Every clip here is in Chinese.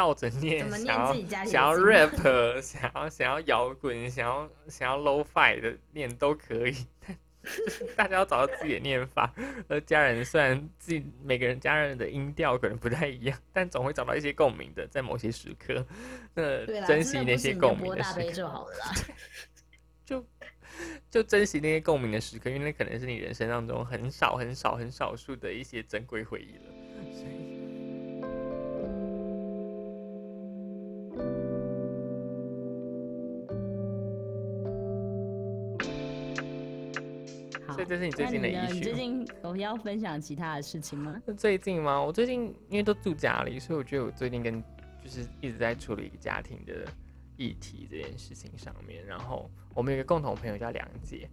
倒着念，想要 想要 rap，想要想要摇滚，想要想要 low fi 的念都可以。就是大家要找到自己的念法，而家人虽然自己每个人家人的音调可能不太一样，但总会找到一些共鸣的，在某些时刻，那，珍惜那些共鸣的时刻。悲就好了啦。就就珍惜那些共鸣的时刻，因为那可能是你人生当中很少很少很少数的一些珍贵回忆了。这是你最近的那你呢？你 issue 最近有要分享其他的事情吗？最近吗？我最近因为都住家里，所以我觉得我最近跟就是一直在处理家庭的议题这件事情上面。然后我们有一个共同朋友叫梁姐，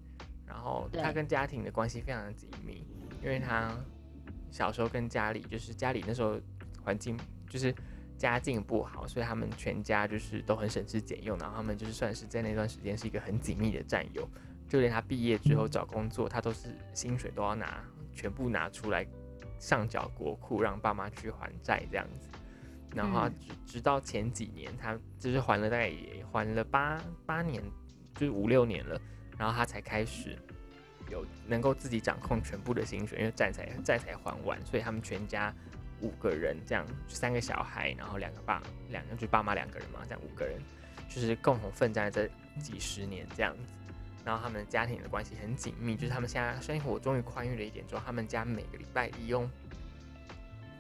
然后她跟家庭的关系非常的紧密，因为她小时候跟家里就是家里那时候环境就是家境不好，所以他们全家就是都很省吃俭用，然后他们就是算是在那段时间是一个很紧密的战友。就连他毕业之后找工作，他都是薪水都要拿全部拿出来上缴国库，让爸妈去还债这样子。然后直直到前几年，他就是还了大概也还了八八年，就是五六年了，然后他才开始有能够自己掌控全部的薪水，因为债才债才还完，所以他们全家五个人这样，三个小孩，然后两个爸两个就是爸妈两个人嘛，这样五个人就是共同奋战这几十年这样子。然后他们家庭的关系很紧密，就是他们现在生活终于宽裕了一点之后，他们家每个礼拜一用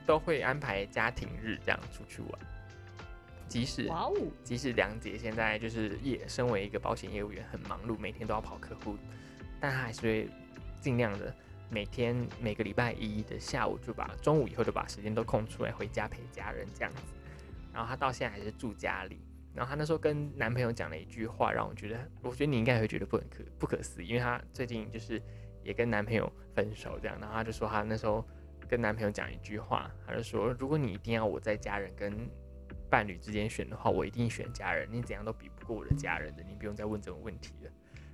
都会安排家庭日这样出去玩。即使即使梁姐现在就是也身为一个保险业务员很忙碌，每天都要跑客户，但她还是会尽量的每天每个礼拜一的下午就把中午以后就把时间都空出来回家陪家人这样子。然后她到现在还是住家里。然后她那时候跟男朋友讲了一句话，让我觉得，我觉得你应该会觉得不很可不可思议，因为她最近就是也跟男朋友分手这样，然后她就说她那时候跟男朋友讲一句话，她就说，如果你一定要我在家人跟伴侣之间选的话，我一定选家人。你怎样都比不过我的家人的，你不用再问这种问题了。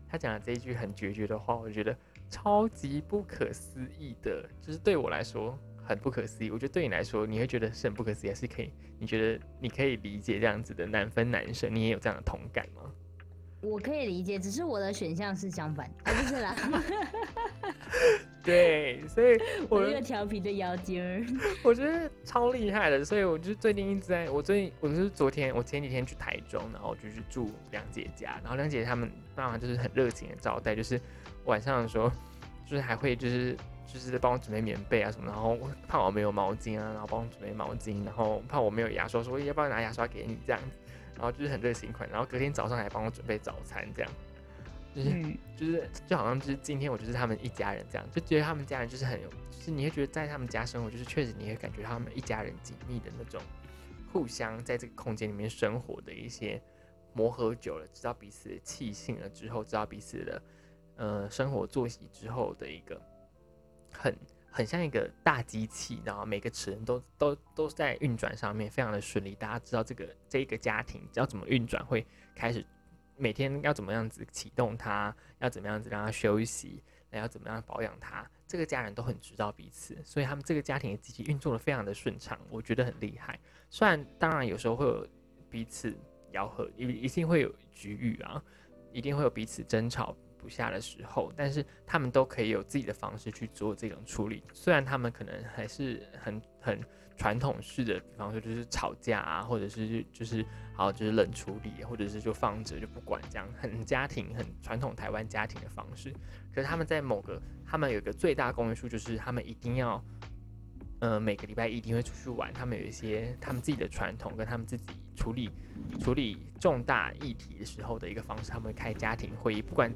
她讲的这一句很决绝的话，我觉得超级不可思议的，就是对我来说很不可思议。我觉得对你来说，你会觉得是很不可思议，还是可以？你觉得你可以理解这样子的难分难舍？你也有这样的同感吗？我可以理解，只是我的选项是相反，啊、不是啦，对，所以 我我这个调皮的妖精儿。我觉得超厉害的，所以我就最近一直在，我最近我就是昨天，我前几天去台中，然后我就去住梁姐家，然后梁姐他们爸妈就是很热情的招待，就是晚上的时候，就是还会就是就是帮我准备棉被啊什么，然后怕我没有毛巾啊，然后帮我准备毛巾，然后怕我没有牙刷，说要不要拿牙刷给你这样子，然后就是很热情款，然后隔天早上还帮我准备早餐这样，就是。嗯，就是就好像就是今天我就是他们一家人这样，就觉得他们家人就是很有，就是你会觉得在他们家生活，就是确实你会感觉他们一家人紧密的那种，互相在这个空间里面生活的一些磨合久了，知道彼此的气性了之后，知道彼此的呃生活作息之后的一个很很像一个大机器，然后每个齿轮都都都在运转上面，非常的顺利。大家知道这个这一个家庭要怎么运转，会开始每天要怎么样子启动它，要怎么样子让它休息，那要怎么样保养它，这个家人都很知道彼此，所以他们这个家庭的机器运作的非常的顺畅，我觉得很厉害。虽然当然有时候会有彼此咬合，一一定会有局域啊，一定会有彼此争吵不下的时候，但是他们都可以有自己的方式去做这种处理。虽然他们可能还是很很传统式的，比方说就是吵架啊，或者是就是好就是冷处理，或者是就放着就不管这样，很家庭很传统台湾家庭的方式。可是他们在某个，他们有一个最大公约数，就是他们一定要。呃，每个礼拜一定会出去玩。他们有一些他们自己的传统，跟他们自己处理处理重大议题的时候的一个方式。他们会开家庭会议，不管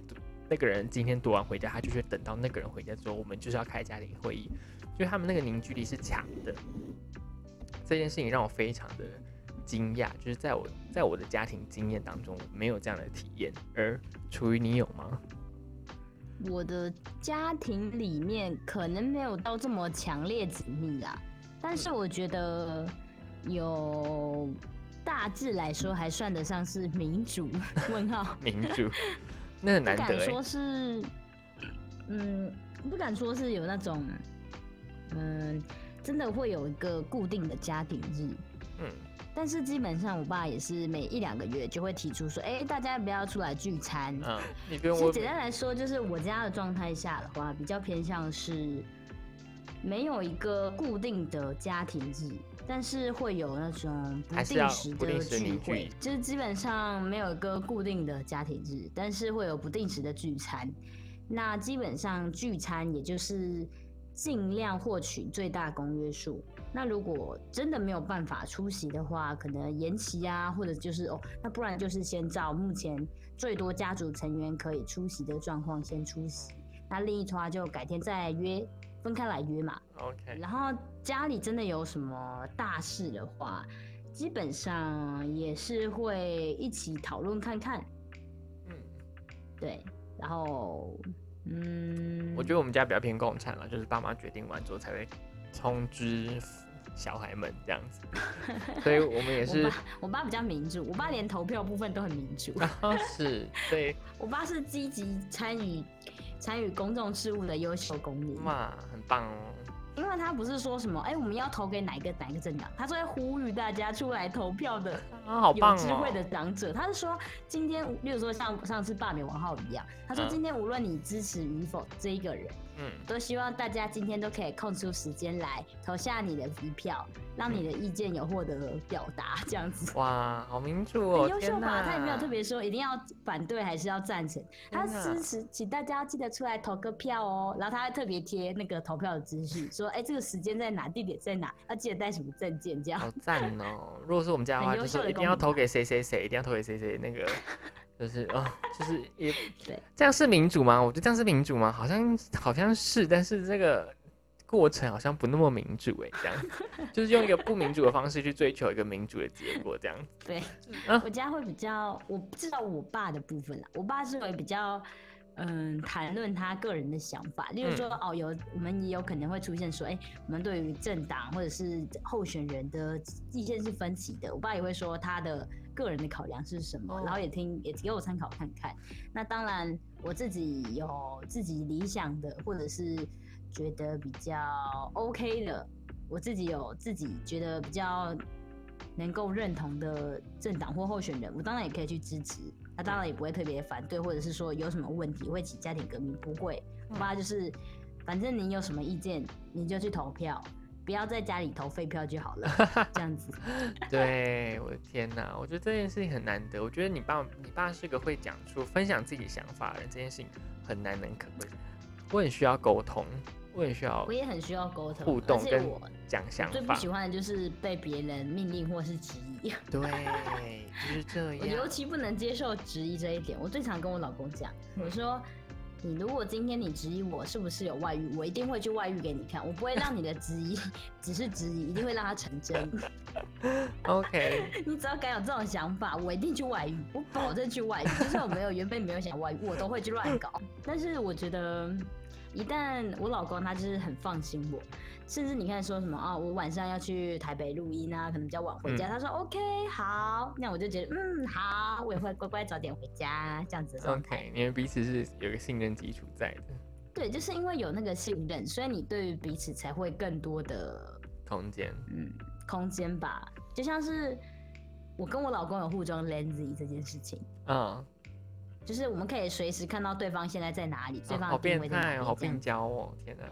那个人今天读完回家，他就是等到那个人回家之后，我们就是要开家庭会议。就是他们那个凝聚力是强的。这件事情让我非常的惊讶，就是在我在我的家庭经验当中没有这样的体验。而楚于你有吗？我的家庭里面可能没有到这么强烈紧密啦，但是我觉得有大致来说还算得上是民主。问号，民主，那很不难得哎、敢说是，嗯，不敢说是有那种，嗯，真的会有一个固定的家庭日。嗯，但是基本上我爸也是每一两个月就会提出说，哎、大家不要出来聚餐？嗯，你不用其实简单来说，就是我家的状态下的话，比较偏向是没有一个固定的家庭日，但是会有那种不定时的聚会聚，就是基本上没有一个固定的家庭日，但是会有不定时的聚餐。那基本上聚餐也就是尽量获取最大公约数。那如果真的没有办法出席的话，可能延期啊，或者就是哦，那不然就是先照目前最多家族成员可以出席的状况先出席，那另一团就改天再约，分开来约嘛。OK，然后家里真的有什么大事的话，基本上也是会一起讨论看看，嗯，对，然后嗯，我觉得我们家比较偏共产了，就是爸妈决定完之后才会通知小孩们这样子，所以我们也是我爸，我爸比较民主，我爸连投票部分都很民主。是对 我爸是积极参与参与公众事务的优秀公民，嘛，很棒哦。因为他不是说什么，哎、我们要投给哪一个哪一个政党，他是会呼吁大家出来投票的。啊，好有智慧的哦！长者，他是说今天，例如说像上次罢免王浩一样，他说嗯今天无论你支持与否这一个人，嗯，都希望大家今天都可以空出时间来投下你的一票，让你的意见有获得表达，这样子。哇，好民主哦！很优秀天吧？他也没有特别说一定要反对还是要赞成，他支持，请大家记得出来投个票哦。然后他还特别贴那个投票的资讯，说哎、这个时间在哪，地点在哪，要记得带什么证件这样。好赞哦！如果是我们家的话，就是一定要投给谁谁谁，一定要投给谁谁那个，就是哦，就是也 对，这样是民主吗？我觉得这样是民主吗？好像好像是，但是这个过程好像不那么民主哎，这样 就是用一个不民主的方式去追求一个民主的结果，这样子。对，啊我家会比较，我不知道我爸的部分啦。我爸是会比较，嗯，谈论他个人的想法，例如说，嗯哦，有我们也有可能会出现说，哎、我们对于政党或者是候选人的意见是分歧的。我爸也会说他的个人的考量是什么，哦然后也听也给我参考看看。那当然，我自己有自己理想的，或者是觉得比较 OK 的，我自己有自己觉得比较能够认同的政党或候选人，我当然也可以去支持。那当然也不会特别反对，或者是说有什么问题会起家庭革命，不会。我爸就是，反正你有什么意见，你就去投票，不要在家里投废票就好了，这样子。对，我的天哪，我觉得这件事情很难得。我觉得你爸，你爸是个会讲出、分享自己想法的人，这件事情很难能可贵。我很需要沟通，我很需要我也很需要沟通，互动跟我讲想法。最不喜欢的就是被别人命令或是质疑。对，就是这 我尤。其不能接受质疑这一点。我最常跟我老公讲，我说。你如果今天你质疑我是不是有外遇，我一定会去外遇给你看，我不会让你的质疑 只是质疑，一定会让它成真。OK，你只要敢有这种想法，我一定去外遇，我保证去外遇。就算我没有原本没有想外遇，我都会去乱搞。但是我觉得，一旦我老公他就是很放心我，甚至你看说什么啊，我晚上要去台北录音啊，可能比较晚回家，嗯他说 OK 好，那我就觉得嗯好，我也会乖乖早点回家这样子的状态。OK，你们彼此是有个信任基础在的对，就是因为有那个信任，所以你对于彼此才会更多的空间。嗯空间吧。就像是我跟我老公有互装 Lenzy 这件事情。嗯，就是我们可以随时看到对方现在在哪里，对哦方好变态哦，位在哪里，好病娇哦，天哪。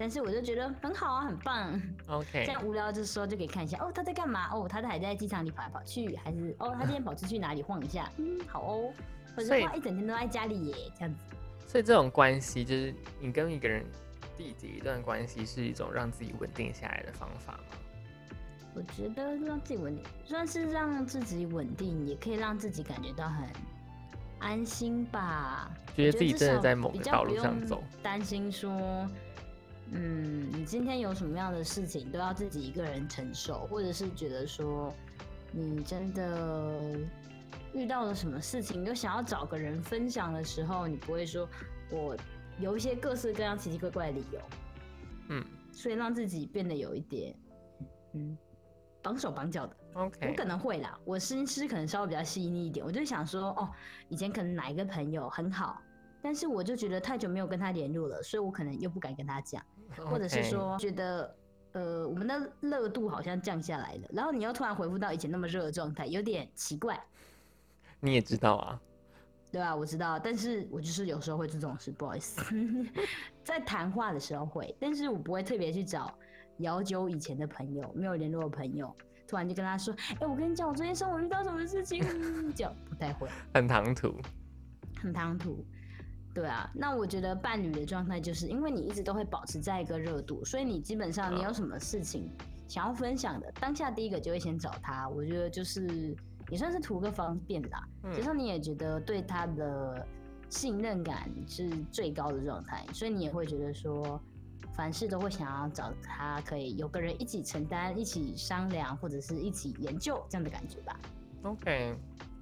但是我就觉得很好啊，很棒。OK，这样无聊的时候就可以看一下，哦，他在干嘛？哦，他还在机场里跑来跑去，还是哦，他今天跑出去哪里晃一下？嗯，好哦。或者所以是哇，一整天都在家里耶，这样子。所以这种关系就是你跟一个人缔结一段关系，是一种让自己稳定下来的方法吗？我觉得让自己稳定，算是让自己稳定，也可以让自己感觉到很安心吧。觉得自己真的在某比个道路上走。担心说，嗯，你今天有什么样的事情都要自己一个人承受，或者是觉得说，你真的遇到了什么事情，又想要找个人分享的时候，你不会说我有一些各式各样奇奇怪怪的理由，嗯。所以让自己变得有一点，嗯，绑手绑脚的。我，OK，我可能会啦，我心思可能稍微比较细腻一点，我就想说，哦，以前可能哪一个朋友很好，但是我就觉得太久没有跟他联络了，所以我可能又不敢跟他讲，或者是说觉得呃，我们的热度好像降下来了，然后你又突然回复到以前那么热的状态，有点奇怪。你也知道啊，对啊，我知道，但是我就是有时候会做这种事，不好意思，在谈话的时候会，但是我不会特别去找遥久以前的朋友，没有联络的朋友，突然就跟他说，哎、我跟你讲，我昨天上午遇到什么事情，这样不太会。很唐突。很唐突。对啊，那我觉得伴侣的状态就是因为你一直都会保持在一个热度，所以你基本上你有什么事情想要分享的，当下第一个就会先找他。我觉得就是也算是图个方便啦，嗯加上你也觉得对他的信任感是最高的状态，所以你也会觉得说凡事都会想要找他，可以有个人一起承担、一起商量或者是一起研究这样的感觉吧。OK，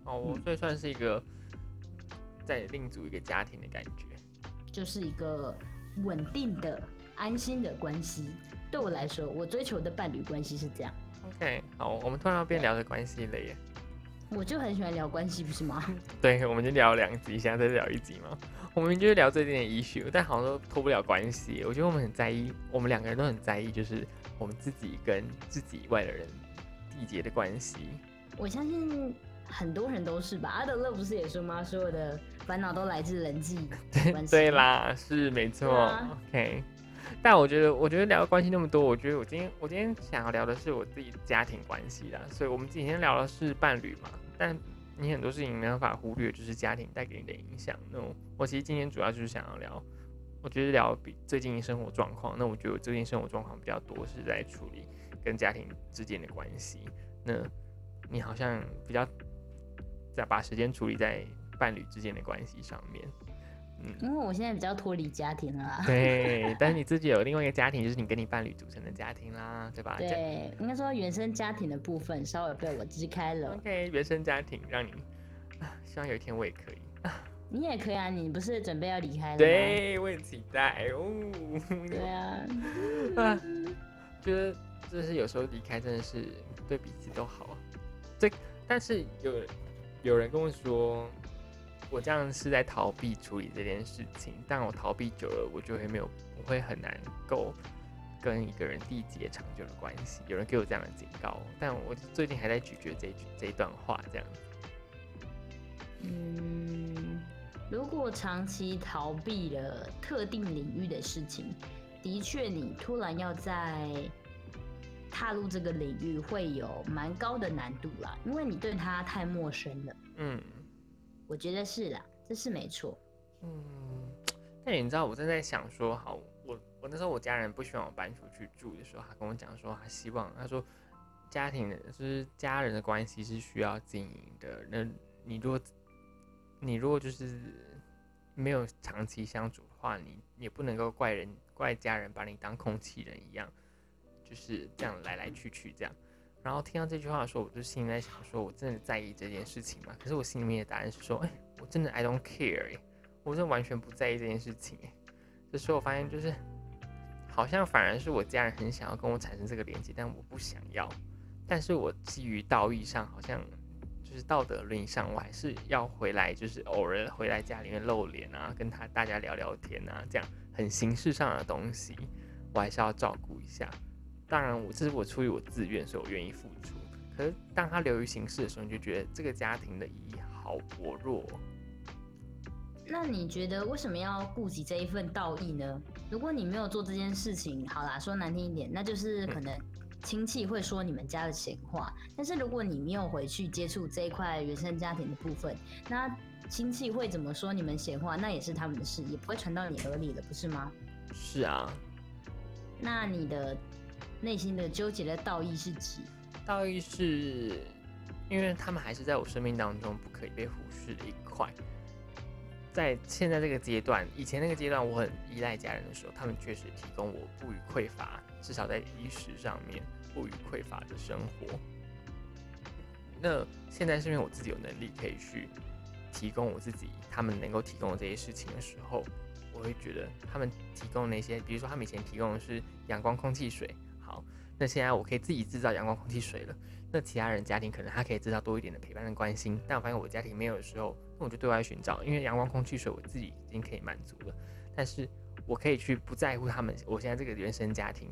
哦，我嗯所以算是一个在另组一个家庭的感觉。就是一个稳定的、安心的关系。对我来说，我追求的伴侣关系是这样。OK，好，我们突然要变聊的关系了耶。我就很喜欢聊关系，不是吗？对，我们就聊两集，现在再聊一集嘛。我们就是聊最近的 issue，但好像都脱不了关系。我觉得我们很在意，我们两个人都很在意，就是我们自己跟自己以外的人缔结的关系。我相信很多人都是吧。阿德勒不是也说吗？所有的烦恼都来自人际 关系。对，啦，是没错。啊 OK，但我觉得，我觉得聊关系那么多，我觉得我今天我今天想要聊的是我自己的家庭关系啦。所以我们今天聊的是伴侣嘛，但你很多事情没办法忽略，就是家庭带给你的影响。那我我其实今天主要就是想要聊，我觉得聊比最近生活状况。那我觉得我最近生活状况比较多是在处理跟家庭之间的关系。那你好像比较在把时间处理在伴侣之间的关系上面。嗯，因为我现在比较脱离家庭了啦。对，但是你自己有另外一个家庭，就是你跟你伴侣组成的家庭啦，对吧？对，应该说原生家庭的部分稍微被我支开了。OK，原生家庭让你，啊希望有一天我也可以。你也可以啊，你不是准备要离开了吗？对，我很期待哦。对啊，啊，觉得就是有时候离开真的是对彼此都好。这，但是有有人跟我说，我这样是在逃避处理这件事情，但我逃避久了，我就会没有，我会很难够跟一个人缔结长久的关系。有人给我这样的警告，但我最近还在咀嚼这一句这一段话，这样子。嗯，如果长期逃避了特定领域的事情，的确，你突然要在踏入这个领域会有蛮高的难度啦，因为你对它太陌生了。嗯我觉得是啦，这是没错。嗯，但你知道，我正在想说，好，我我那时候我家人不希望我搬出去住的时候，他跟我讲说，他希望他说家庭的就是家人的关系是需要经营的。那你如果你如果就是没有长期相处的话，你也不能够怪人怪家人把你当空气人一样，就是这样来来去去这样。然后听到这句话的时候，我就心里在想说，我真的在意这件事情吗？可是我心里面的答案是说，哎、我真的 I don't care 哎、我真的完全不在意这件事情哎。这时候我发现就是，好像反而是我家人很想要跟我产生这个连接，但我不想要。但是我基于道义上，好像就是道德伦理上，我还是要回来，就是偶尔回来家里面露脸啊，跟他大家聊聊天啊，这样很形式上的东西，我还是要照顾一下。当然我，这是我出于我自愿，所以我愿意付出。可是当他流于形式的时候，你就觉得这个家庭的意义好薄弱哦。那你觉得为什么要顾及这一份道义呢？如果你没有做这件事情，好啦，说难听一点，那就是可能亲戚会说你们家的闲话。但是如果你没有回去接触这一块原生家庭的部分，那亲戚会怎么说你们闲话，那也是他们的事，也不会传到你耳里了，不是吗？是啊，那你的内心的纠结的道义是指？道义是，因为他们还是在我生命当中不可以被忽视的一块。在现在这个阶段，以前那个阶段，我很依赖家人的时候，他们确实提供我不予匮乏，至少在衣食上面不予匮乏的生活。那现在是因为我自己有能力可以去提供我自己他们能够提供的这些事情的时候，我会觉得他们提供那些，比如说他们以前提供的是阳光、空气、水，那现在我可以自己制造阳光、空气、水了。那其他人家庭可能他可以制造多一点的陪伴跟关心，但我发现我家庭没有的时候，那我就对外寻找，因为阳光、空气、水我自己已经可以满足了，但是我可以去不在乎他们我现在这个原生家庭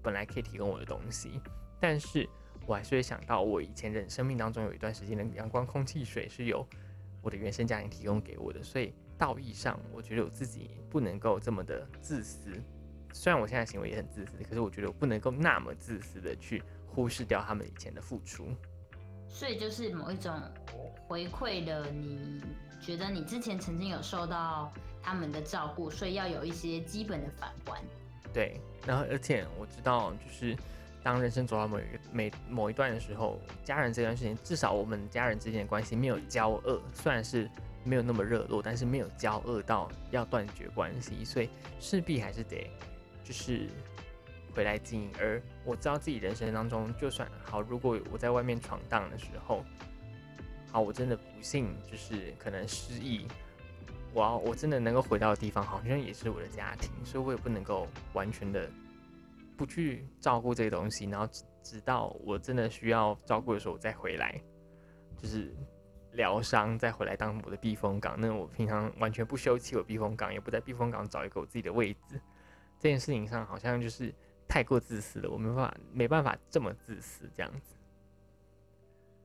本来可以提供我的东西，但是我还是会想到我以前人生命当中有一段时间的阳光、空气、水是由我的原生家庭提供给我的，所以道义上，我觉得我自己不能够这么的自私。虽然我现在行为也很自私，可是我觉得我不能够那么自私的去忽视掉他们以前的付出。所以就是某一种回馈的，你觉得你之前曾经有受到他们的照顾，所以要有一些基本的反观。对，然后而且我知道，就是当人生走到某一个每某一段的时候，家人这段事情，至少我们家人之间的关系没有交恶，虽然是没有那么热络，但是没有交恶到要断绝关系，所以势必还是得就是。回来经营，而我知道自己人生当中，就算好，如果我在外面闯荡的时候，好，我真的不幸就是可能失忆，我要我真的能够回到的地方，好像也是我的家庭，所以我也不能够完全的不去照顾这个东西，然后直直到我真的需要照顾的时候，我再回来，就是疗伤，再回来当我的避风港。那我平常完全不休弃我避风港，也不在避风港找一个我自己的位置，这件事情上好像就是。太过自私了，我没办法，没办法这么自私这样子。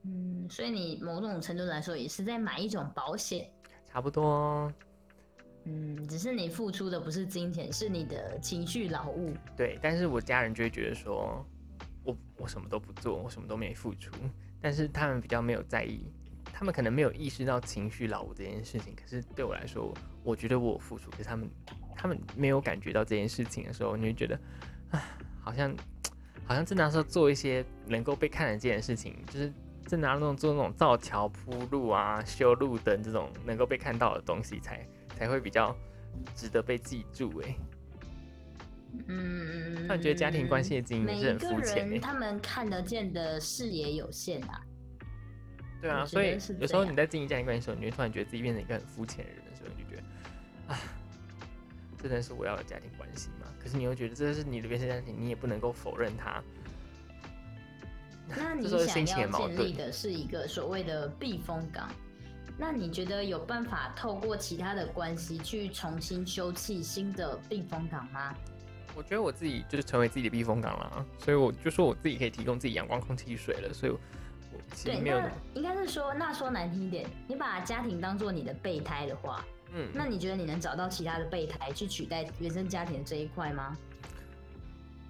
嗯，所以你某种程度来说也是在买一种保险，差不多。嗯，只是你付出的不是金钱，是你的情绪劳务。对，但是我家人就会觉得说，我我什么都不做，我什么都没付出，但是他们比较没有在意，他们可能没有意识到情绪劳务这件事情。可是对我来说，我觉得我付出，可是他们他们没有感觉到这件事情的时候，你就觉得。唉，好像好像正常说做一些能够被看得见的事情，就是正常那种做那种造桥铺路啊、修路灯这种能够被看到的东西，才才会比较值得被记住。哎，嗯，那你觉得家庭关系的经营是很肤浅的？他们看得见的视野有限啊。对啊，所以有时候你在经营家庭关系的时候，你会突然觉得自己变成一个很肤浅的人的时候，你就觉得，啊，真的是我要的家庭关系吗？可是你又觉得这是你的原生家庭，你也不能够否认它。那你想要建立的是一个所谓的避风港，那你觉得有办法透过其他的关系去重新修葺新的避风港吗？我觉得我自己就是成为自己的避风港了，所以我就说我自己可以提供自己阳光、空气、水了。所以，我对，那应该是说，那说难听一点，你把家庭当做你的备胎的话。嗯，那你觉得你能找到其他的备胎去取代原生家庭这一块吗？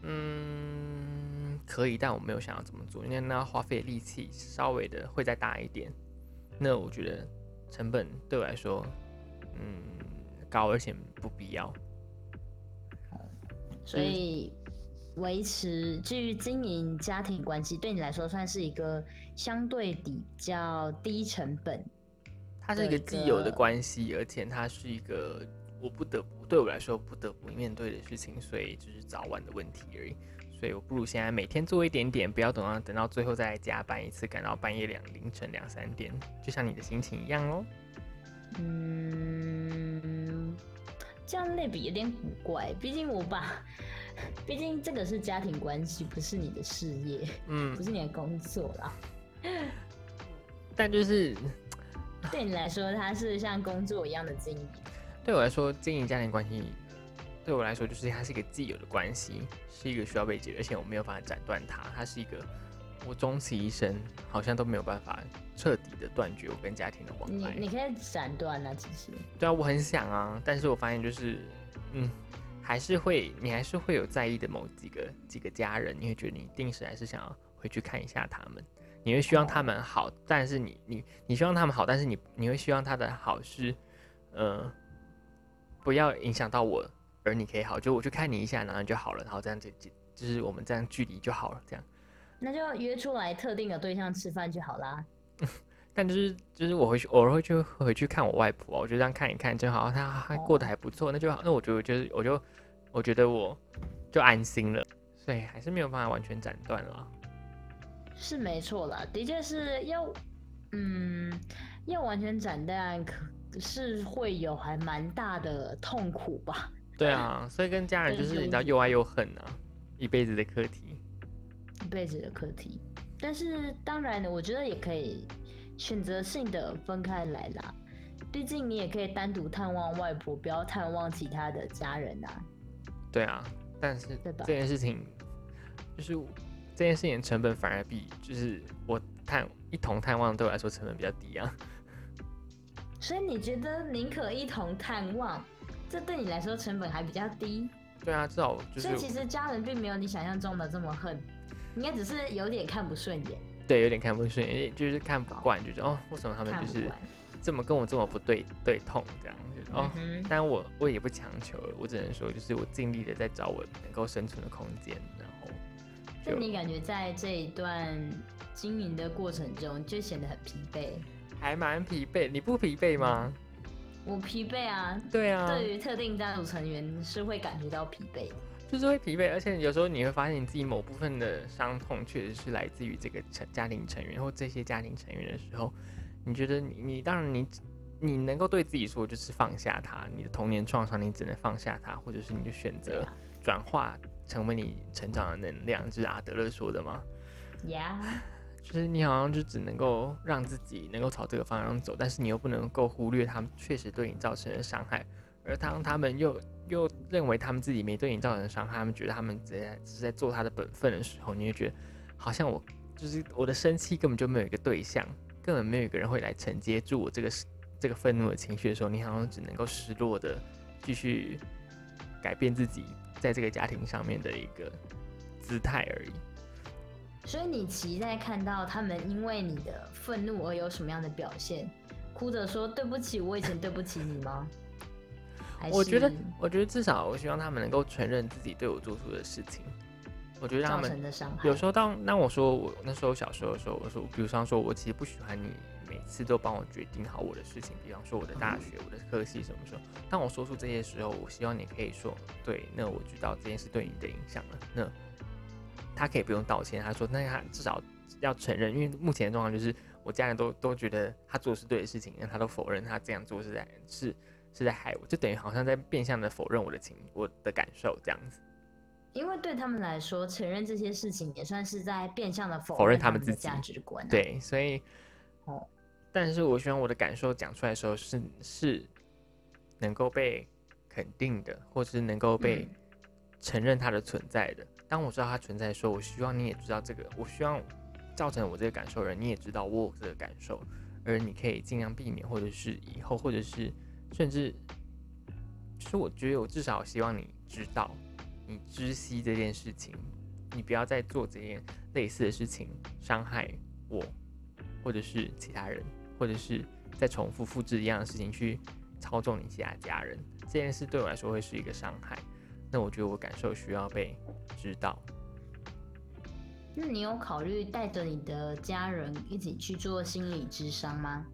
嗯，可以，但我没有想要这么做，因为那花费力气稍微的会再大一点。那我觉得成本对我来说，嗯，高而且不必要。所以维持至于经营家庭关系，对你来说算是一个相对比较低成本。它是一个既有的关系，而且它是一个我不得不对我来说不得不面对的事情，所以就是早晚的问题而已。所以我不如现在每天做一点点，不要等到等到最后再加班一次，赶到半夜两凌晨两三点，就像你的心情一样哦。嗯，这样类比有点古怪，毕竟我把，毕竟这个是家庭关系，不是你的事业，嗯，不是你的工作啦。但就是。对你来说，它是像工作一样的经营。对我来说，经营家庭关系，对我来说就是它是一个既有的关系，是一个需要被解决，而且我没有办法斩断它。它是一个我终其一生好像都没有办法彻底的断绝我跟家庭的往来。你你可以斩断啊，其实。对啊，我很想啊，但是我发现就是，嗯，还是会，你还是会有在意的某几个几个家人，你会觉得你定时还是想要回去看一下他们。你会希望他们好，但是你你你希望他们好，但是你你会希望他的好是，呃，不要影响到我，而你可以好，就我去看你一下，然后就好了，然后这样就就就是我们这样距离就好了，这样。那就约出来特定的对象吃饭就好啦。但就是就是我回去偶尔会去回去看我外婆，我就这样看一看就好，她还过得还不错，那就好。那我觉得就是我就我觉得我就安心了，所以还是没有办法完全斩断了。是没错啦，的确是要，嗯，要完全斩断，可是会有还蛮大的痛苦吧？对啊，所以跟家人 就是你知道又爱又恨啊，一辈子的课题，一辈子的课题。但是当然呢，我觉得也可以选择性的分开来啦，毕竟你也可以单独探望外婆，不要探望其他的家人啊。对啊，但是这件事情。就是这件事情的成本反而比就是我探一同探望对我来说成本比较低啊。所以你觉得宁可一同探望，这对你来说成本还比较低？对啊，至少就是所以其实家人并没有你想象中的这么恨，应该只是有点看不顺眼，对有点看不顺眼，就是看不惯，就是哦，为什么他们就是。这么跟我这么不对对痛这样，就是哦。嗯，但我我也不强求，我只能说就是我尽力的在找我能够生存的空间，然后就那你感觉在这一段经营的过程中，就显得很疲惫。还蛮疲惫。你不疲惫吗？我疲惫啊，对啊，对于特定家族成员是会感觉到疲惫的。就是会疲惫，而且有时候你会发现你自己某部分的伤痛确实是来自于这个成家庭成员或这些家庭成员的时候，你觉得你你当然你你能够对自己说就是放下它，你的童年创伤你只能放下它，或者是你就选择转化成为你成长的能量，就是阿德勒说的嘛。呀、就是你好像就只能够让自己能够朝这个方向走，但是你又不能够忽略他们确实对你造成的伤害，而当他们又又认为他们自己没对你造成伤害，他们觉得他们只在只是在做他的本分的时候，你会觉得好像我就是我的生气根本就没有一个对象，根本没有一个人会来承接住我这个这个愤怒的情绪的时候，你好像只能够失落的继续改变自己在这个家庭上面的一个姿态而已。所以你期待看到他们因为你的愤怒而有什么样的表现？哭着说对不起，我以前对不起你吗？还我觉得，我觉得至少我希望他们能够承认自己对我做出的事情。我觉得让他们。有时候当那我说我那时候小时候的时候，我说，比如说说我其实不喜欢你每次都帮我决定好我的事情，比方说我的大学、我的科系什么时候。当我说出这些时候，我希望你可以说，对，那我知道这件事对你的影响了。那他可以不用道歉，他说，那他至少要承认，因为目前的状况就是我家人都都觉得他做的是对的事情，但他都否认他这样做是在是是在害我，就等于好像在变相的否认我的情我的感受这样子。因为对他们来说，承认这些事情也算是在变相的否否认他们自己价值观、啊。，对，所以，哦但是我希望我的感受讲出来的时候是是能够被肯定的，或是能够被嗯承认它的存在的。当我知道它存在的时候，我希望你也知道这个，我希望造成我这个感受的人，你也知道我有这个感受，而你可以尽量避免，或者是以后，或者是甚至，是我觉得我至少希望你知道，你知悉这件事情，你不要再做这件类似的事情，伤害我，或者是其他人，或者是再重复复制一样的事情去操纵你其他家人，这件事对我来说会是一个伤害。那我觉得我感受需要被知道。那你有考虑带着你的家人一起去做心理智商吗？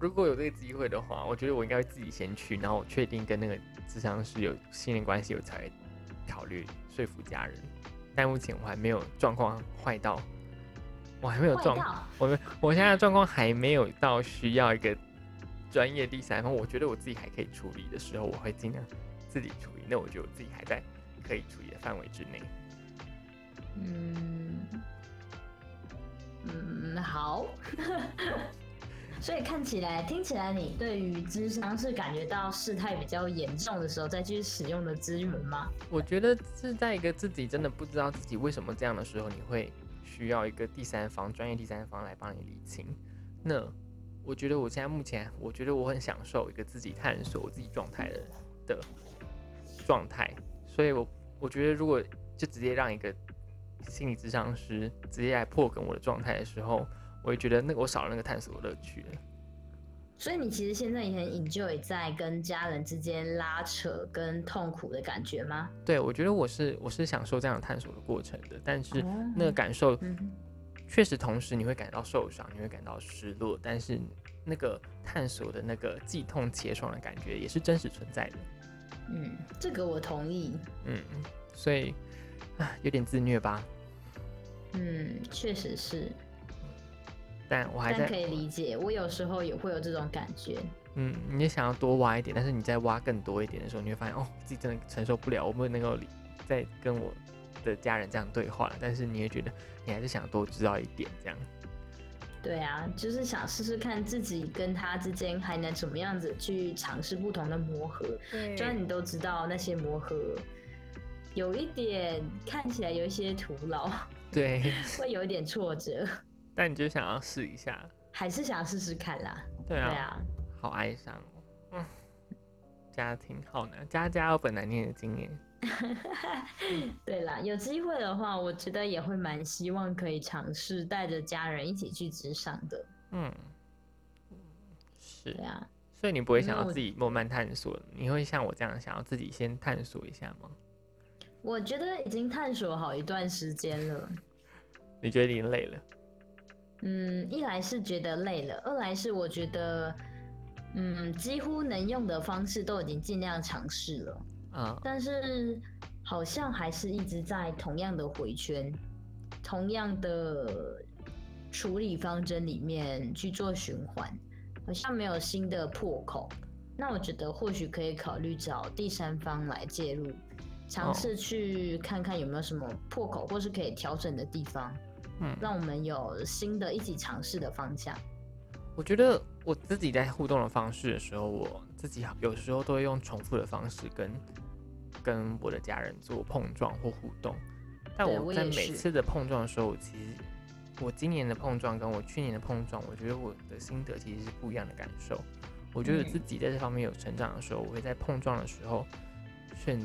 如果有这个机会的话，我觉得我应该会自己先去，然后我确定跟那个智商是有信任关系，我才考虑说服家人。但目前我还没有状况坏到，我还没有状，我们我现在的状况还没有到需要一个专业第三方，我觉得我自己还可以处理的时候，我会尽量自己处理。那我觉得我自己还在可以处理的范围之内。嗯嗯，好。所以看起来、听起来，你对于智商是感觉到事态比较严重的时候再去使用的资源吗？我觉得是在一个自己真的不知道自己为什么这样的时候，你会需要一个第三方、专业第三方来帮你理清。那我觉得我现在目前，我觉得我很享受一个自己探索我自己状态的的状态，所以我我觉得如果就直接让一个心理咨商师直接来破梗我的状态的时候，我也觉得那个我少了那个探索的乐趣了。所以你其实现在也很 enjoy 在跟家人之间拉扯跟痛苦的感觉吗？对我觉得我是我是享受这样探索的过程的，但是哦那个感受确实，同时你会感到受伤，你会感到失落，但是那个探索的那个既痛且爽的感觉也是真实存在的。嗯，这个我同意。嗯，所以啊，有点自虐吧，嗯，确实是，但我还在可，以理解。我有时候也会有这种感觉。嗯，你也想要多挖一点，但是你在挖更多一点的时候，你会发现哦，自己真的承受不了，我不能够理再跟我的家人这样对话了，但是你也觉得你还是想多知道一点这样。对啊，就是想试试看自己跟他之间还能怎么样子去尝试不同的磨合。对虽然你都知道那些磨合有一点看起来有一些徒劳，对，会有一点挫折，但你就想要试一下，还是想要试试看啦。对啊，对啊，好哀伤哦，嗯，家庭好难，家家有本难念的经验，对啦，有机会的话，我觉得也会蛮希望可以尝试带着家人一起去职场的。嗯，是对，啊，所以你不会想要自己慢慢探索，你会像我这样想要自己先探索一下吗？我觉得已经探索好一段时间了。你觉得你累了？嗯，一来是觉得累了，二来是我觉得，嗯，几乎能用的方式都已经尽量尝试了，啊、但是好像还是一直在同样的回圈，同样的处理方针里面去做循环，好像没有新的破口。那我觉得或许可以考虑找第三方来介入，尝试去看看有没有什么破口，或是可以调整的地方。嗯，让我们有新的一起尝试的方向。我觉得我自己在互动的方式的时候，我自己有时候都会用重复的方式跟跟我的家人做碰撞或互动。但我在每次的碰撞的时候，我其实我今年的碰撞跟我去年的碰撞，我觉得我的心得其实是不一样的感受。我觉得嗯自己在这方面有成长的时候，我会在碰撞的时候是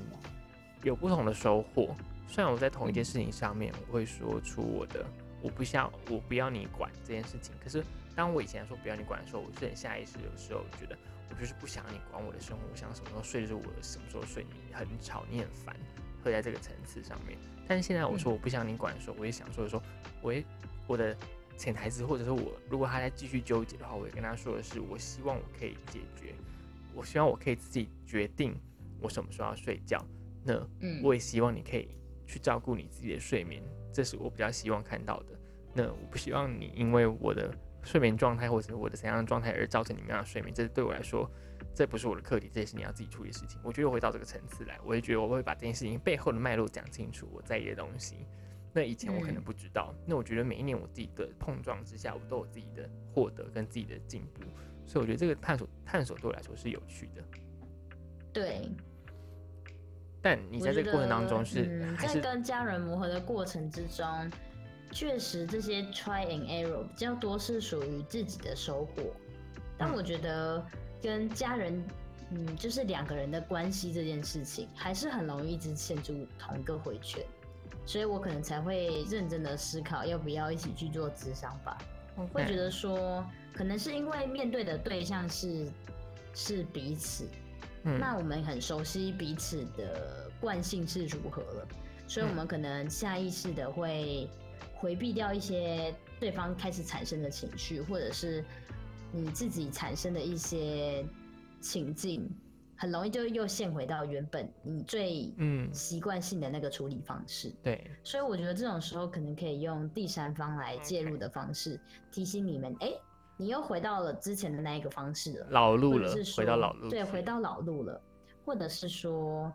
有不同的收获。虽然我在同一件事情上面，我会说出我的我不想我不要你管这件事情，可是当我以前说不要你管的时候，我是很下意识，有时候觉得我就是不想你管我的生活，我想什么时候睡就是我的，什么时候睡你很吵，你很烦，会在这个层次上面。但是现在我说我不想你管的时候，我也想说的说，我也我的潜台词或者是我如果他在继续纠结的话，我也跟他说的是，我希望我可以解决，我希望我可以自己决定我什么时候要睡觉。那嗯，我也希望你可以去照顾你自己的睡眠，这是我比较希望看到的。那我不希望你因为我的睡眠状态或者是我的怎样的状态而造成你们样的睡眠，这对我来说，这不是我的课题，这也是你要自己处理的事情。我觉得我会到这个层次来，我也觉得我会把这件事情背后的脉络讲清楚，我在意的东西。那以前我可能嗯不知道，那我觉得每一年我自己的碰撞之下，我都有自己的获得跟自己的进步，所以我觉得这个探索探索对我来说是有趣的。对。但你在这个过程当中是、嗯、还是在跟家人磨合的过程之中，确实这些 try and error 比较多是属于自己的收获。但嗯我觉得跟家人，嗯，就是两个人的关系这件事情，还是很容易一直陷入同一个回圈，所以我可能才会认真的思考要不要一起去做智商吧。我会觉得说，可能是因为面对的对象是是彼此，嗯。那我们很熟悉彼此的惯性是如何了，所以我们可能下意识的会回避掉一些对方开始产生的情绪，或者是你自己产生的一些情境，很容易就又陷回到原本你最嗯。习惯性的那个处理方式。对。所以我觉得这种时候可能可以用第三方来介入的方式提醒你们，哎、你又回到了之前的那一个方式了。老路了是，回到老路对，回到老路了，或者是说，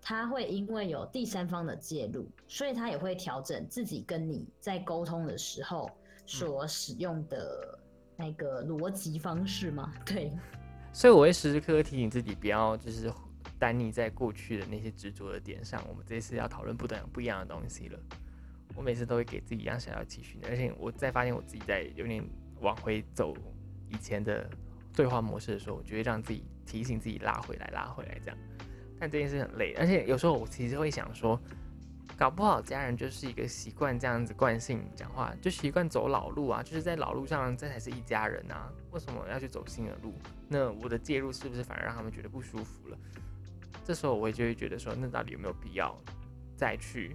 他会因为有第三方的介入，所以他也会调整自己跟你在沟通的时候所使用的那个逻辑方式吗？对，所以我会时时刻刻提醒自己，不要就是单溺在过去的那些执着的点上。我们这次要讨论不等不一样的东西了。我每次都会给自己一样小小期许，而且我再发现我自己在有点往回走以前的对话模式的时候，我就会让自己提醒自己拉回来，拉回来这样。但这件事很累，而且有时候我其实会想说，搞不好家人就是一个习惯这样子惯性讲话，就习惯走老路啊，就是在老路上这才是一家人啊，为什么要去走新的路？那我的介入是不是反而让他们觉得不舒服了？这时候我就会觉得说，那到底有没有必要再去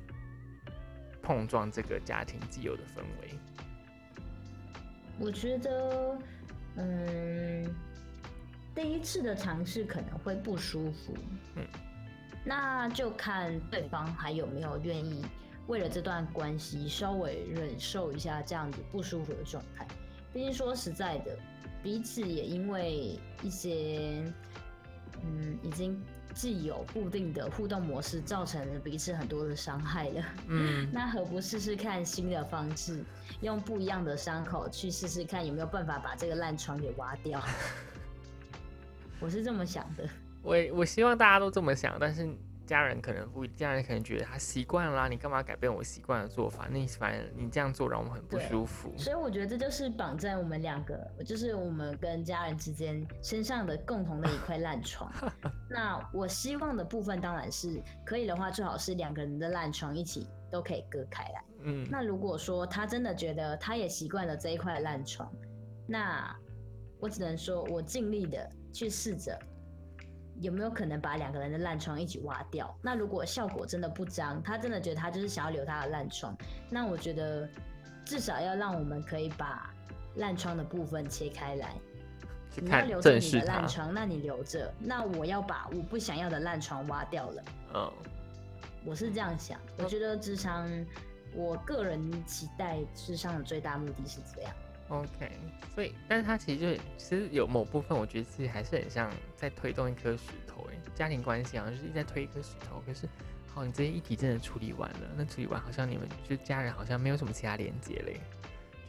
碰撞这个家庭既有的氛围？我觉得，嗯，第一次的尝试可能会不舒服，嗯，那就看对方还有没有愿意为了这段关系稍微忍受一下这样子不舒服的状态。毕竟说实在的，彼此也因为一些，嗯，已经既有固定的互动模式，造成了彼此很多的伤害了。嗯，那何不试试看新的方式，用不一样的伤口去试试看有没有办法把这个烂疮给挖掉？我是这么想的。我我希望大家都这么想，但是家人可能不，家人可能觉得他习惯了啦，你干嘛改变我习惯的做法？那你反正你这样做让我们很不舒服。所以我觉得这就是绑在我们两个，就是我们跟家人之间身上的共同的一块烂床。那我希望的部分当然是可以的话，最好是两个人的烂床一起都可以割开来。嗯，那如果说他真的觉得他也习惯了这一块烂床，那我只能说我尽力的去试着有没有可能把两个人的烂疮一起挖掉。那如果效果真的不彰，他真的觉得他就是想要留他的烂疮，那我觉得至少要让我们可以把烂疮的部分切开来。你要留着你的烂。疮，那你留着；那我要把我不想要的烂疮挖掉了。嗯，我是这样想，我觉得智商，我个人期待智商的最大目的是这样。OK，所以，但是它其实就其实有某部分，我觉得其实还是很像在推动一颗石头，哎，家庭关系好像就是一直在推一颗石头。可是，好，你这些议题真的处理完了，那处理完好像你们就家人好像没有什么其他连接嘞，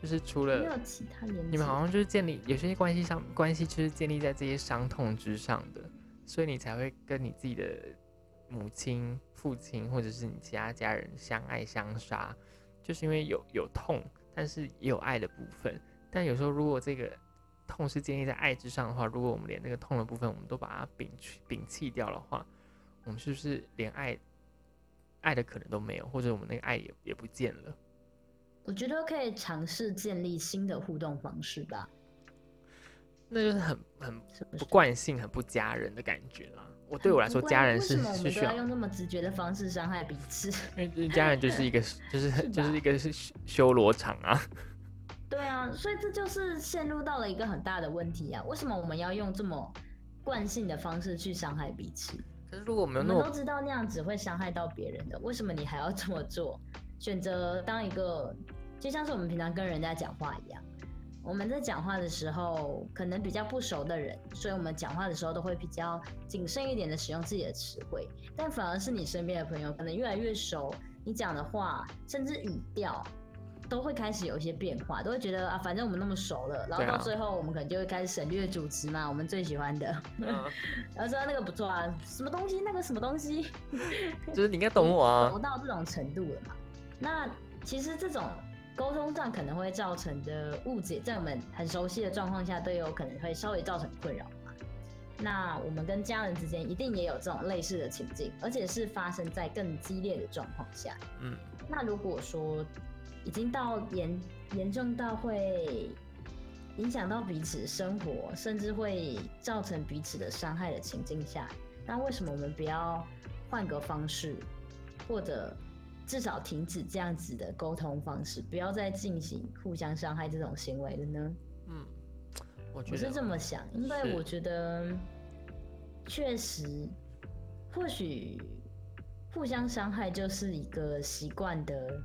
就是除了没有其他连接。你们好像就是建立有些关系上关系就是建立在这些伤痛之上的，所以你才会跟你自己的母亲、父亲或者是你其他家人相爱相杀，就是因为有有痛，但是也有爱的部分。但有时候如果这个痛是建立在爱之上的话，如果我们连那个痛的部分我们都把它摒去摒弃掉的话，我们是不是连爱爱的可能都没有，或者我们那个爱也也不见了？我觉得可以尝试建立新的互动方式吧。那就是很很不？惯性、很不家人的感觉啦。我对我来说，家人是是需要，用那么直觉的方式伤害彼此？因为家人就是一个 就是是就是一个是修修罗场啊。对啊，所以这就是陷入到了一个很大的问题啊！为什么我们要用这么惯性的方式去伤害彼此？可是如果我我们有那么们都知道那样只会伤害到别人的，为什么你还要这么做？选择当一个，就像是我们平常跟人家讲话一样，我们在讲话的时候，可能比较不熟的人，所以我们讲话的时候都会比较谨慎一点的使用自己的词汇，但反而是你身边的朋友，可能越来越熟，你讲的话甚至语调。都会开始有一些变化，都会觉得啊，反正我们那么熟了，然后到最后我们可能就会开始省略主持嘛，我们最喜欢的，嗯 然后说那个不错啊，什么东西那个什么东西，就是你应该懂我啊 熟。到这种程度了嘛？那其实这种沟通上可能会造成的误解，在我们很熟悉的状况下，都有可能会稍微造成困扰嘛。那我们跟家人之间一定也有这种类似的情境，而且是发生在更激烈的状况下。嗯，那如果说已经到严严重到会影响到彼此生活，甚至会造成彼此的伤害的情境下，那为什么我们不要换个方式，或者至少停止这样子的沟通方式，不要再进行互相伤害这种行为了呢？嗯，我我是觉得这么想，因为我觉得确实，或许互相伤害就是一个习惯的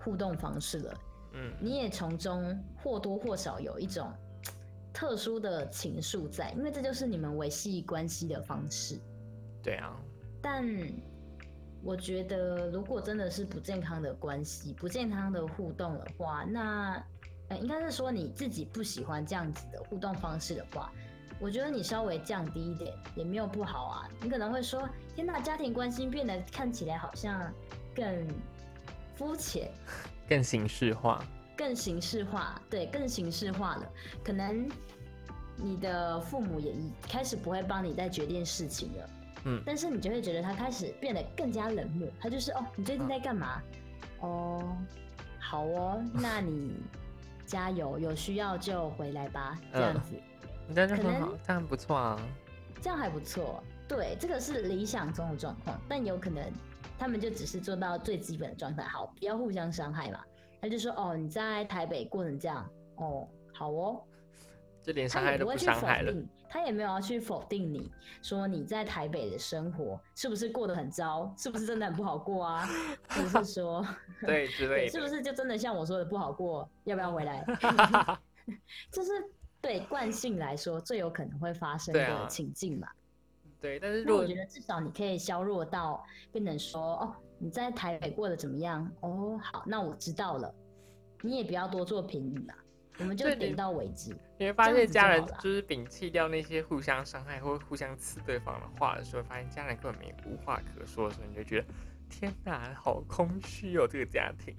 互动方式了。嗯你也从中或多或少有一种特殊的情愫在，因为这就是你们维系关系的方式。对啊，但我觉得，如果真的是不健康的关系、不健康的互动的话，那呃，应该是说你自己不喜欢这样子的互动方式的话，我觉得你稍微降低一点也没有不好啊。你可能会说：“天呐，家庭关系变得看起来好像更肤浅、更形式化。更形式化，对，更形式化了。可能你的父母也一开始不会帮你再决定事情了。”嗯但是你就会觉得他开始变得更加冷漠，他就是哦，你最近在干嘛？哦，好哦，那你加油，有需要就回来吧，这样子，你这样就可能很好，这样很不错啊。这样还不错。对，这个是理想中的状况，但有可能他们就只是做到最基本的状态，好，不要互相伤害嘛。他就说哦，你在台北过成这样，哦，好哦，这连伤害都不会伤害了。定，他也没有要去否定你说你在台北的生活是不是过得很糟，是不是真的很不好过啊？或者是说，对之类是不是就真的像我说的不好过？要不要回来？就是对惯性来说最有可能会发生的情境嘛。对，但是如果我觉得至少你可以削弱到变成说，哦，你在台北过得怎么样？哦，好，那我知道了。你也不要多做评语嘛。我们就对你点到为止。你会发现家人就是摒弃掉那些互相伤害或互相刺对方的话的时候，发现家人根本没无话可说的时候，你就觉得天哪，好空虚哦，这个家庭。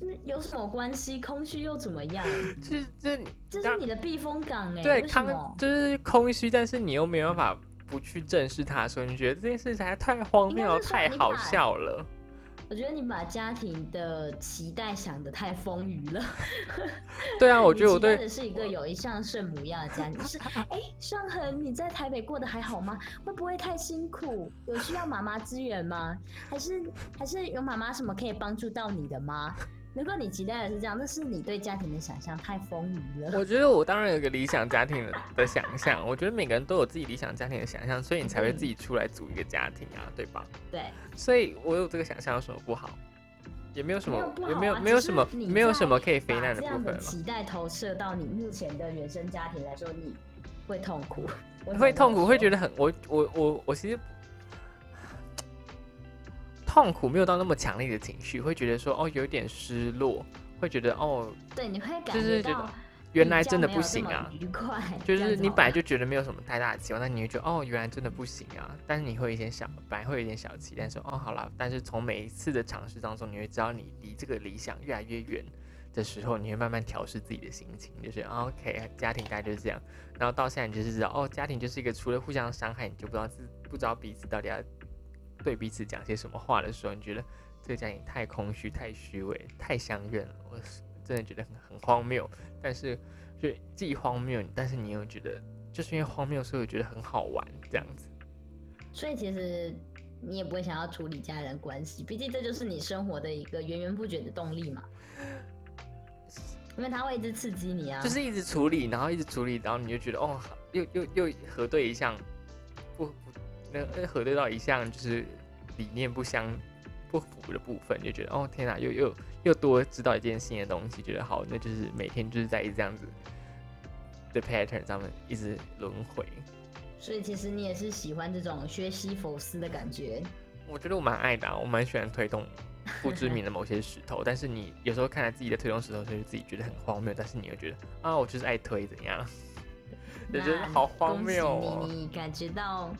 那有什么关系？空虚又怎么样？就是就是你这是你的避风港哎、对为什么康？就是空虚，但是你又没有办法不去正视它的时候，你觉得这件事实在太荒谬、太好笑了。我觉得你把家庭的期待想的太丰腴了。对啊，我你觉得我的是一个有一项圣母一样的家庭，就 是哎，尚恒，你在台北过得还好吗？会不会太辛苦？有需要妈妈支援吗？还是还是有妈妈什么可以帮助到你的吗？如果你期待的是这样，那是你对家庭的想象太丰腴了。我觉得我当然有个理想家庭的的想象，我觉得每个人都有自己理想家庭的想象，所以你才会自己出来组一个家庭啊，对吧？对，所以我有这个想象有什么不好？也没有什么也没有啊没有什么没有什么可以非难的部分嘛。期待投射到你目前的原生家庭来说，你会痛苦，我会痛苦，会觉得得很我我我我其实痛苦没有到那么强烈的情绪，会觉得说哦有一点失落，会觉得哦对，你会感就是觉到原来真的不行啊，愉快，就是你本来就觉得没有什么太大的期望，但你会觉得哦，原来真的不行啊。但是你会有一点小，本来会有一点小期待，说哦，好了。但是从每一次的尝试当中，你会知道你离这个理想越来越远的时候，你会慢慢调试自己的心情，就是、啊 OK，家庭大概就是这样。然后到现在，你就是知道哦，家庭就是一个除了互相伤害，你就不知道自不知道彼此到底要对彼此讲些什么话的时候，你觉得这个家庭太空虚、太虚伪、太相怨了。我是真的觉得很很荒谬，但是。就既荒谬，但是你又觉得，就是因为荒谬，所以我觉得很好玩，这样子。所以其实你也不会想要处理家人关系，毕竟这就是你生活的一个源源不绝的动力嘛。因为他会一直刺激你啊，就是一直处理，然后一直处理，然后你就觉得，哦，又又又核对一项，不不，那那核对到一项就是理念不相不符的部分，就觉得，哦，天哪，又又又多知道一件新的东西，觉得好，那就是每天就是在一直这样子的 pattern 上面一直轮回。所以其实你也是喜欢这种学习佛斯的感觉。我觉得我蛮爱的、啊，我蛮喜欢推动不知名的某些石头，但是你有时候看来自己的推动石头，就是自己觉得很荒谬，但是你又觉得啊，我就是爱推怎样，就觉得好荒谬哦。你，你感觉到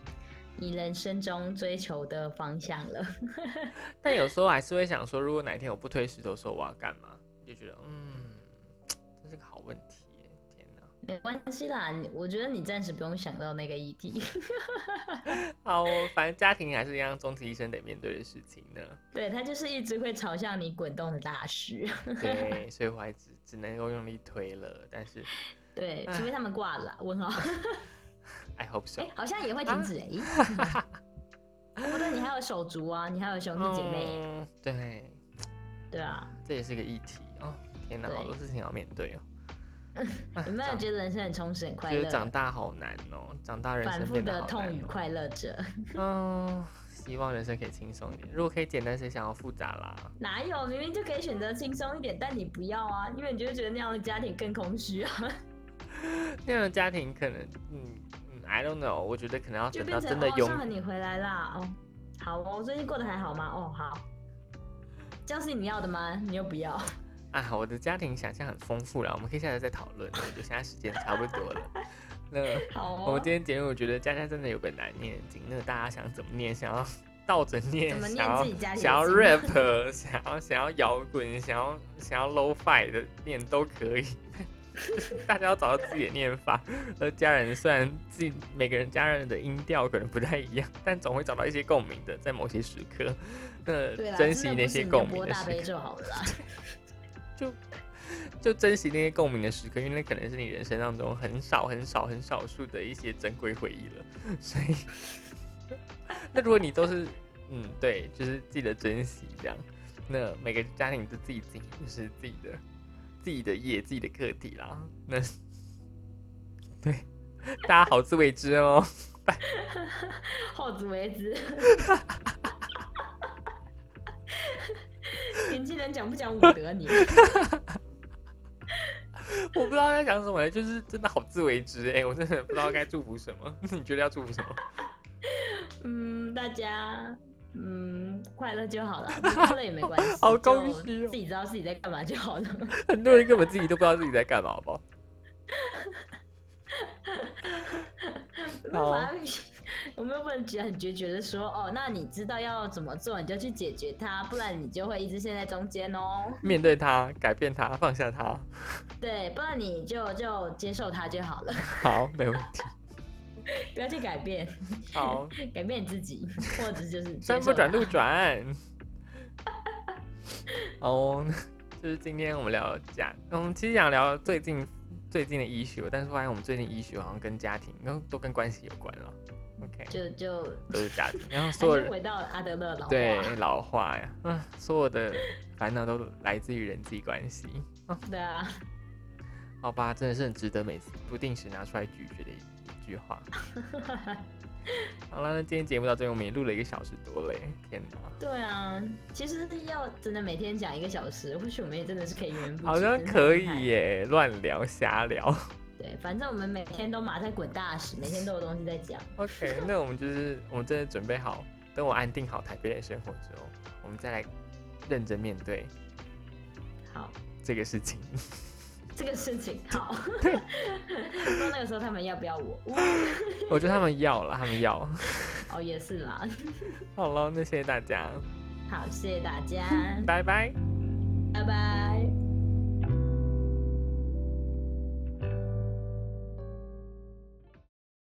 你人生中追求的方向了。但有时候还是会想说，如果哪天我不推石头的时候，我要干嘛？就觉得嗯，这是个好问题，天哪！没关系啦，你我觉得你暂时不用想到那个议题。好，反正家庭还是一样，终其一生得面对的事情呢。对，它就是一直会朝向你滚动的大石。对，所以我还只只能够用力推了，但是对，除非他们挂了，问号。I hope so 哎、。好像也会停止哎、欸。不对，你还有手足啊，你还有兄弟姐妹，嗯，对，对啊。这也是个议题哦。天哪，好多事情要面对哦。啊有没有长觉得人生很充实、很快觉得长？大好难哦，长大人反复生变得的好难哦。痛与快乐着，嗯，希望人生可以轻松一点。如果可以简单，谁想要复杂啦？哪有？明明就可以选择轻松一点，但你不要啊，因为你就会觉得那样的家庭更空虚啊，那样的家庭可能，嗯嗯，I don't know，我觉得可能要等到真的拥上了你回来啦，哦，好哦，最近过得还好吗？哦，好，这样是你要的吗？你又不要，啊，我的家庭想象很丰富了，我们可以下次再讨论。我觉得现在时间差不多了。那 好哦。我们今天节目，我觉得佳佳真的有个难念的经，那大家想怎么念，想要 倒着念，怎么念想要自己家里想要 rap，想要想要摇滚，想要想要 low fi 的念都可以。大家要找到自己的念法，而家人虽然自己每个人家人的音调可能不太一样，但总会找到一些共鸣的，在某些时刻，那，珍惜那些共鸣的时刻播大悲。咒好了啦。就就珍惜那些共鸣的时刻，因为那可能是你人生当中很少很少很少数的一些珍贵回忆了。所以，那如果你都是嗯对，就是记得珍惜这样，那每个家庭都自己经营就是自己的自己的业、自己的课题啦。那 对大家好自为之哦。好自为之。年轻人讲不讲武德啊你？我不知道在讲什么，就是真的好自为之哎、我真的不知道该祝福什么。你觉得要祝福什么？嗯，大家嗯，快乐就好了，不快乐也没关系，好就恭喜哦自己知道自己在干嘛就好了。很多人根本自己都不知道自己在干嘛，好不好？好 我们又不能很决绝的说，哦，那你知道要怎么做，你就去解决它，不然你就会一直陷在中间哦。面对它，改变它，放下它。对，不然你就就接受它就好了，好，没问题。不要去改变，好，改变你自己，或者就是山不转路它。转。哦，就是今天我们聊家，我们其实想聊最近最近的医学，但是发现我们最近医学好像跟家庭，然后都跟关系有关了。OK，就就都是家庭，然后所有人回到阿德勒老对，老化呀，嗯，所有的烦恼都来自于人际关系。对啊，好吧，真的是很值得每次不定时拿出来咀嚼的一一句话。好了，那今天节目到这边，我们也录了一个小时多嘞，天哪！对啊，其实要真的每天讲一个小时，或许我们也真的是可以源源。好像可以耶，乱聊瞎聊。对，反正我们每天都马在滚大屎，每天都有东西在讲。OK，那我们就是我们真的准备好，等我安定好台北的生活之后，我们再来认真面对好，这个事情。这个事情好，不知道那个时候他们要不要我？我觉得他们要了，他们要。哦，也是啦。好了，那谢谢大家，好，谢谢大家，拜拜。拜拜。